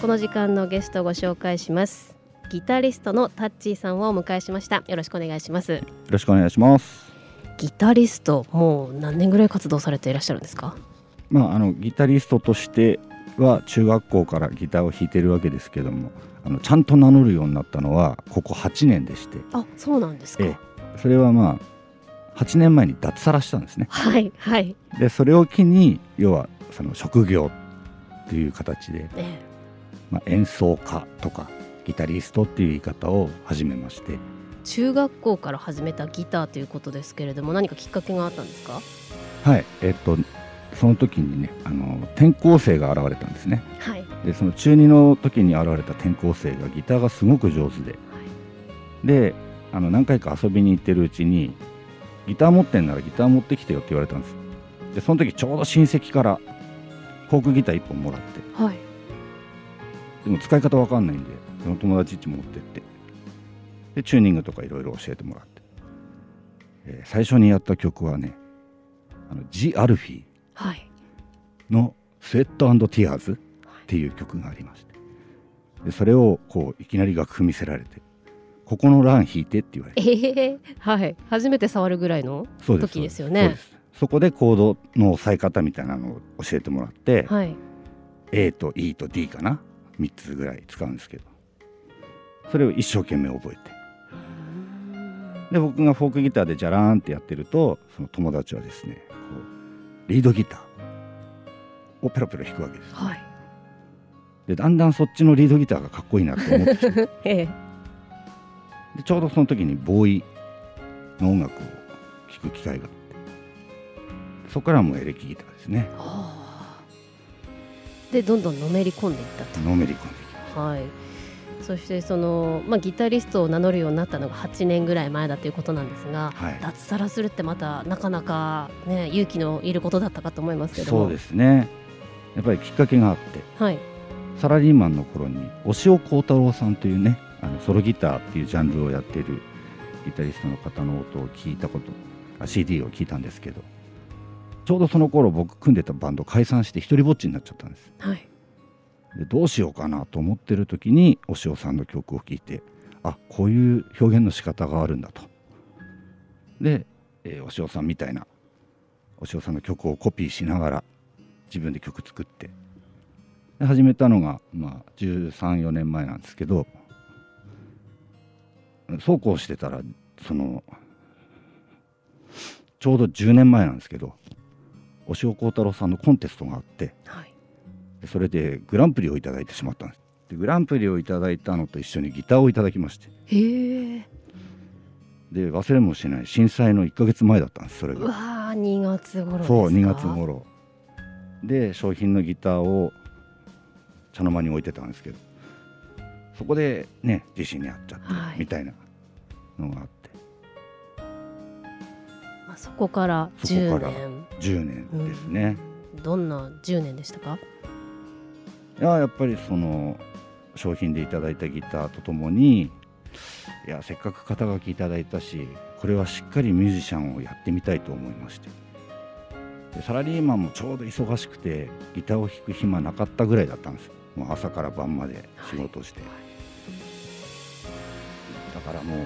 この時間のゲストをご紹介します。ギタリストのタッチーさんをお迎えしました。よろしくお願いします。よろしくお願いします。ギタリストもう何年ぐらい活動されていらっしゃるんですか？まああのギタリストとしては中学校からギターを弾いてるわけですけども、あのちゃんと名乗るようになったのはここ8年でして、あそうなんですか、ええ、それはまあ8年前に脱サラしたんですね。はいはい。でそれを機に要はその職業っていう形で、えまあ、演奏家とかギタリストっていう言い方を始めまして、中学校から始めたギターということですけれども何かきっかけがあったんですか？はい。えっとその時にねあの転校生が現れたんですね。はい。でその中2の時に現れた転校生がギターがすごく上手で。であの何回か遊びに行ってるうちにギター持ってんならギター持ってきてよって言われたんです。でその時ちょうど親戚からフォークギター1本もらって。はいでも使い方わかんないんでその友達んち持ってって。でチューニングとかいろいろ教えてもらって、えー最初にやった曲はねあのジ・アルフィはい。の「スウェットティアーズ」っていう曲がありまして。でそれをこういきなり楽譜見せられて「ここのラン弾いて」って言われて。ええはい。初めて触るぐらいの時ですよね。そこでコードの押さえ方みたいなのを教えてもらって、はい。A と E と D かな3つぐらい使うんですけど。それを一生懸命覚えて。で僕がフォークギターでジャラーンってやってるとその友達はですねこうリードギターをペロペロ弾くわけです。はい。でだんだんそっちのリードギターがかっこいいなって思ってきてで え。えちょうどその時にボーイの音楽を聴く機会があって。そこからはもうエレキギターですね。はあでどんどんのめり込んでいったと。のめり込んできまはい。そしてその、まあ、ギタリストを名乗るようになったのが8年ぐらい前だということなんですが、はい。脱サラするってまたなかなか、ね、勇気のいることだったかと思いますけども。そうですね。やっぱりきっかけがあって。はい。サラリーマンの頃に押尾幸太郎さんというねあのソロギターっていうジャンルをやっているギタリストの方の音を聞いたことあ CD を聞いたんですけどちょうどその頃僕組んでたバンド解散して一人ぼっちになっちゃったんです。はい。でどうしようかなと思ってる時に押尾さんの曲を聴いてあこういう表現の仕方があるんだと。で、えー、押尾さんみたいな押尾さんの曲をコピーしながら自分で曲作ってで始めたのが、まあ、134年前なんですけどそうこうしてたらそのちょうど10年前なんですけど押尾幸太郎さんのコンテストがあってはい。でそれでグランプリをいただいてしまったんです。でグランプリをいただいたのと一緒にギターをいただきまして。へえ。で忘れもしない震災の1ヶ月前だったんですそれうがわー2月頃ですか？そう2月頃。で商品のギターを茶の間に置いてたんですけどそこでね地震に遭っちゃって、はい。みたいなのがあって。まあ、そこからそ10こから年。10年ですね、どんな10年でしたか？いややっぱりその商品でいただいたギターとともにいやせっかく肩書きいただいたしこれはしっかりミュージシャンをやってみたいと思いまして。でサラリーマンもちょうど忙しくてギターを弾く暇なかったぐらいだったんです。もう朝から晩まで仕事をして、だからもうこ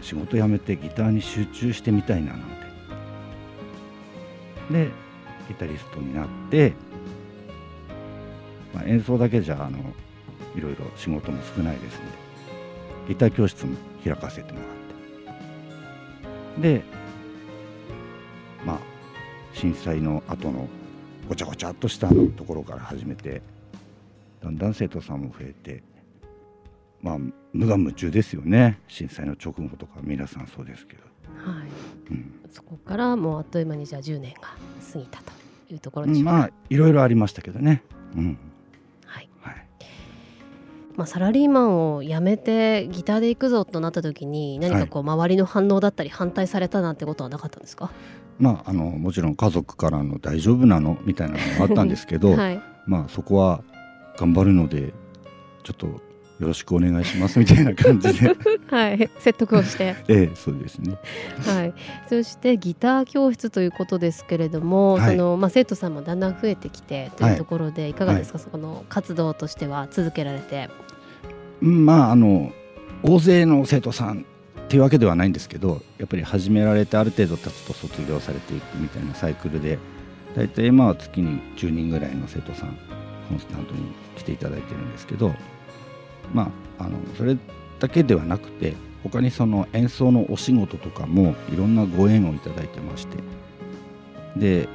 れ仕事辞めてギターに集中してみたいななんてでギタリストになってまあ、演奏だけじゃあのいろいろ仕事も少ないですのでギター教室も開かせてもらって。でまあ震災の後のごちゃごちゃっとしたところから始めてだんだん生徒さんも増えてまあ無我夢中ですよね。震災の直後とか皆さんそうですけど、はい。うん。そこからもうあっという間にじゃあ10年が過ぎたというところでしょうか、まあいろいろありましたけどね、うん。はい。はい、まあ、サラリーマンを辞めてギターで行くぞとなった時に何かこう周りの反応だったり反対されたなんてことはなかったんですか、まああのもちろん家族からの「大丈夫なの?」みたいなのもあったんですけど、はい、まあそこは頑張るのでちょっとよろしくお願いしますみたいな感じで。はい、説得をして、ええそうですね。はい、そしてギター教室ということですけれども、はい。そのまあ、生徒さんもだんだん増えてきてというところで、い、かがですか、そこの活動としては続けられて。うんまああの大勢の生徒さんっていうわけではないんですけどやっぱり始められてある程度経つと卒業されていくみたいなサイクルで大体まあ月に10人ぐらいの生徒さんコンスタントに来ていただいてるんですけどまああのそれだけではなくて他にその演奏のお仕事とかもいろんなご縁をいただいてまして。で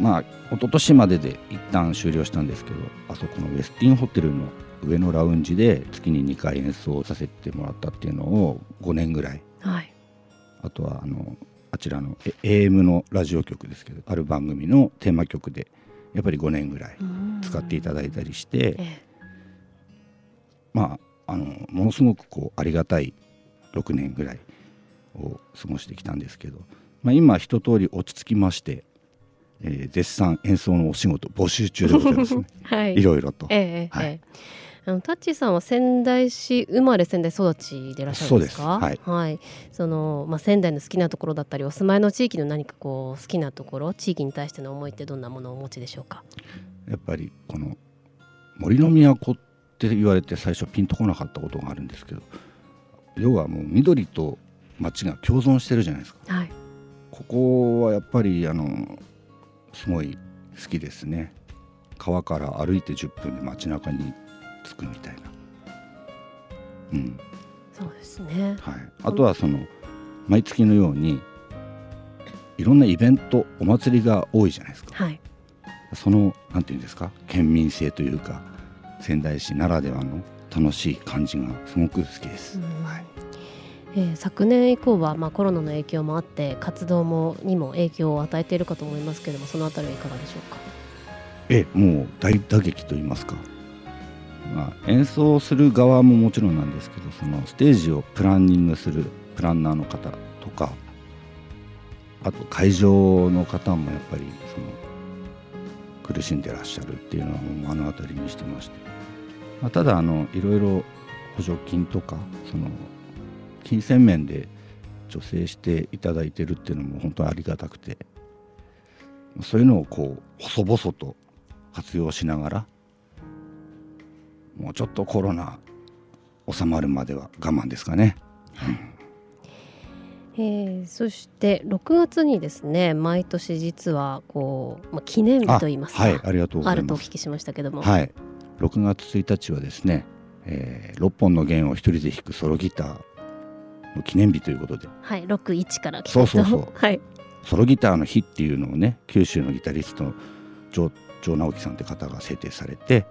まあ一昨年までで一旦終了したんですけどあそこのウェスティンホテルの上のラウンジで月に2回演奏させてもらったっていうのを5年ぐらい。はい。あとはあのあちらのえ AM のラジオ局ですけどある番組のテーマ曲でやっぱり5年ぐらい使っていただいたりしてえまああのものすごくこうありがたい6年ぐらいを過ごしてきたんですけど、まあ、今一通り落ち着きまして、えー絶賛演奏のお仕事募集中でございますね。え はい。いろいろと。ええええはい。ええ。あのタッチーさんは仙台市生まれ仙台育ちでいらっしゃるんですか？そうです。はい。その、まあ、仙台の好きなところだったりお住まいの地域の何かこう好きなところ地域に対しての思いってどんなものをお持ちでしょうか？やっぱりこの森の都って言われて最初ピンとこなかったことがあるんですけど要はもう緑と街が共存してるじゃないですか。はい。ここはやっぱりあのすごい好きですね。川から歩いて10分で街中に着くみたいな。うん。そうですね。はい、あとはその毎月のようにいろんなイベントお祭りが多いじゃないですか。はい。そのなんていうんですか？県民性というか仙台市ならではの楽しい感じがすごく好きです。うん。はい、えー昨年以降は、まあ、コロナの影響もあって活動もにも影響を与えているかと思いますけれどもそのあたりはいかがでしょうか？えもう大打撃と言いますか、まあ、演奏する側ももちろんなんですけどそのステージをプランニングするプランナーの方とかあと会場の方もやっぱりその苦しんでらっしゃるっていうのはもう目の当たりにしてまして、まあ、ただあのいろいろ補助金とかその金銭面で助成していただいてるっていうのも本当にありがたくてそういうのをこう細々と活用しながらもうちょっとコロナ収まるまでは我慢ですかね。えーそして6月にですね毎年実はこう、まあ、記念日といいますかはいありがとうごあ。るとお聞きしましたけども、はい、6月1日はですね、えー、6本の弦を一人で弾くソロギターの記念日ということで。はい、61から来たそうそうそう。はい、ソロギターの日っていうのをね九州のギタリストの城城直樹さんって方が制定されて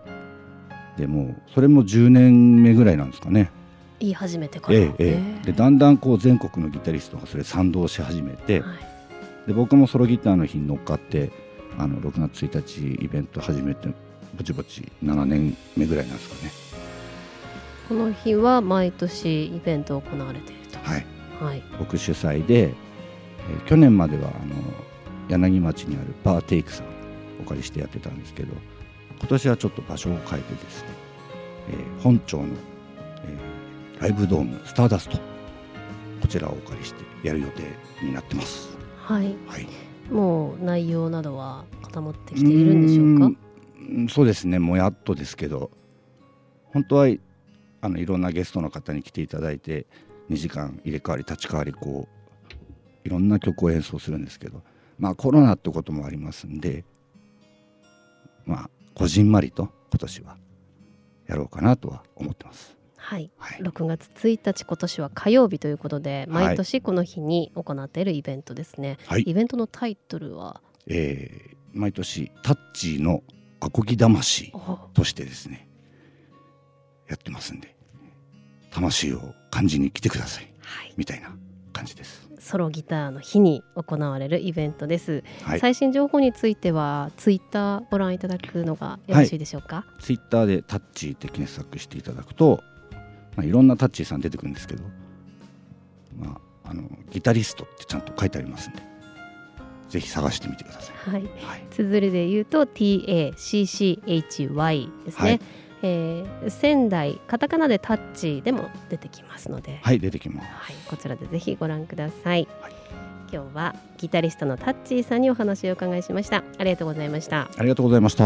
でもうそれも10年目ぐらいなんですかね。言い始めてから、ええええ、でだんだんこう全国のギタリストがそれ賛同し始めて、はい。で僕もソロギターの日に乗っかってあの6月1日イベント始めてぼちぼち7年目ぐらいなんですかね。この日は毎年イベントを行われていると、はい、はい。僕主催で、えー去年まではあの柳町にあるバーテイクさんお借りしてやってたんですけど今年はちょっと場所を変えてですね、えー本町の、えーライブドームスターダストこちらをお借りしてやる予定になってます。はい、はい。もう内容などは固まってきているんでしょうか？そうですね。もうやっとですけど本当はあのいろんなゲストの方に来ていただいて2時間入れ替わり立ち替わりこういろんな曲を演奏するんですけどまあコロナってこともありますんでまあこじんまりと今年はやろうかなとは思ってます。はい。はい、6月1日今年は火曜日ということではい毎年この日に行っているイベントですね、はい。イベントのタイトルは？えー毎年タッチーのアコギ魂としてですねやってますんで魂を感じに来てください。はい、みたいな感じです。ソロギターの日に行われるイベントです、はい、最新情報についてはツイッターご覧いただくのがよろしいでしょうか、ツイッターでタッチーって検索していただくと、まあ、いろんなタッチーさん出てくるんですけど、まあ、あのギタリストってちゃんと書いてありますんでぜひ探してみてください。はい、はい、綴りで言うと TACCHY ですね、はい。えー仙台カタカナでタッチでも出てきますので、はい、出てきます。はい、こちらでぜひご覧ください、はい。今日はギタリストのタッチーさんにお話をお伺いしました。ありがとうございました。ありがとうございました。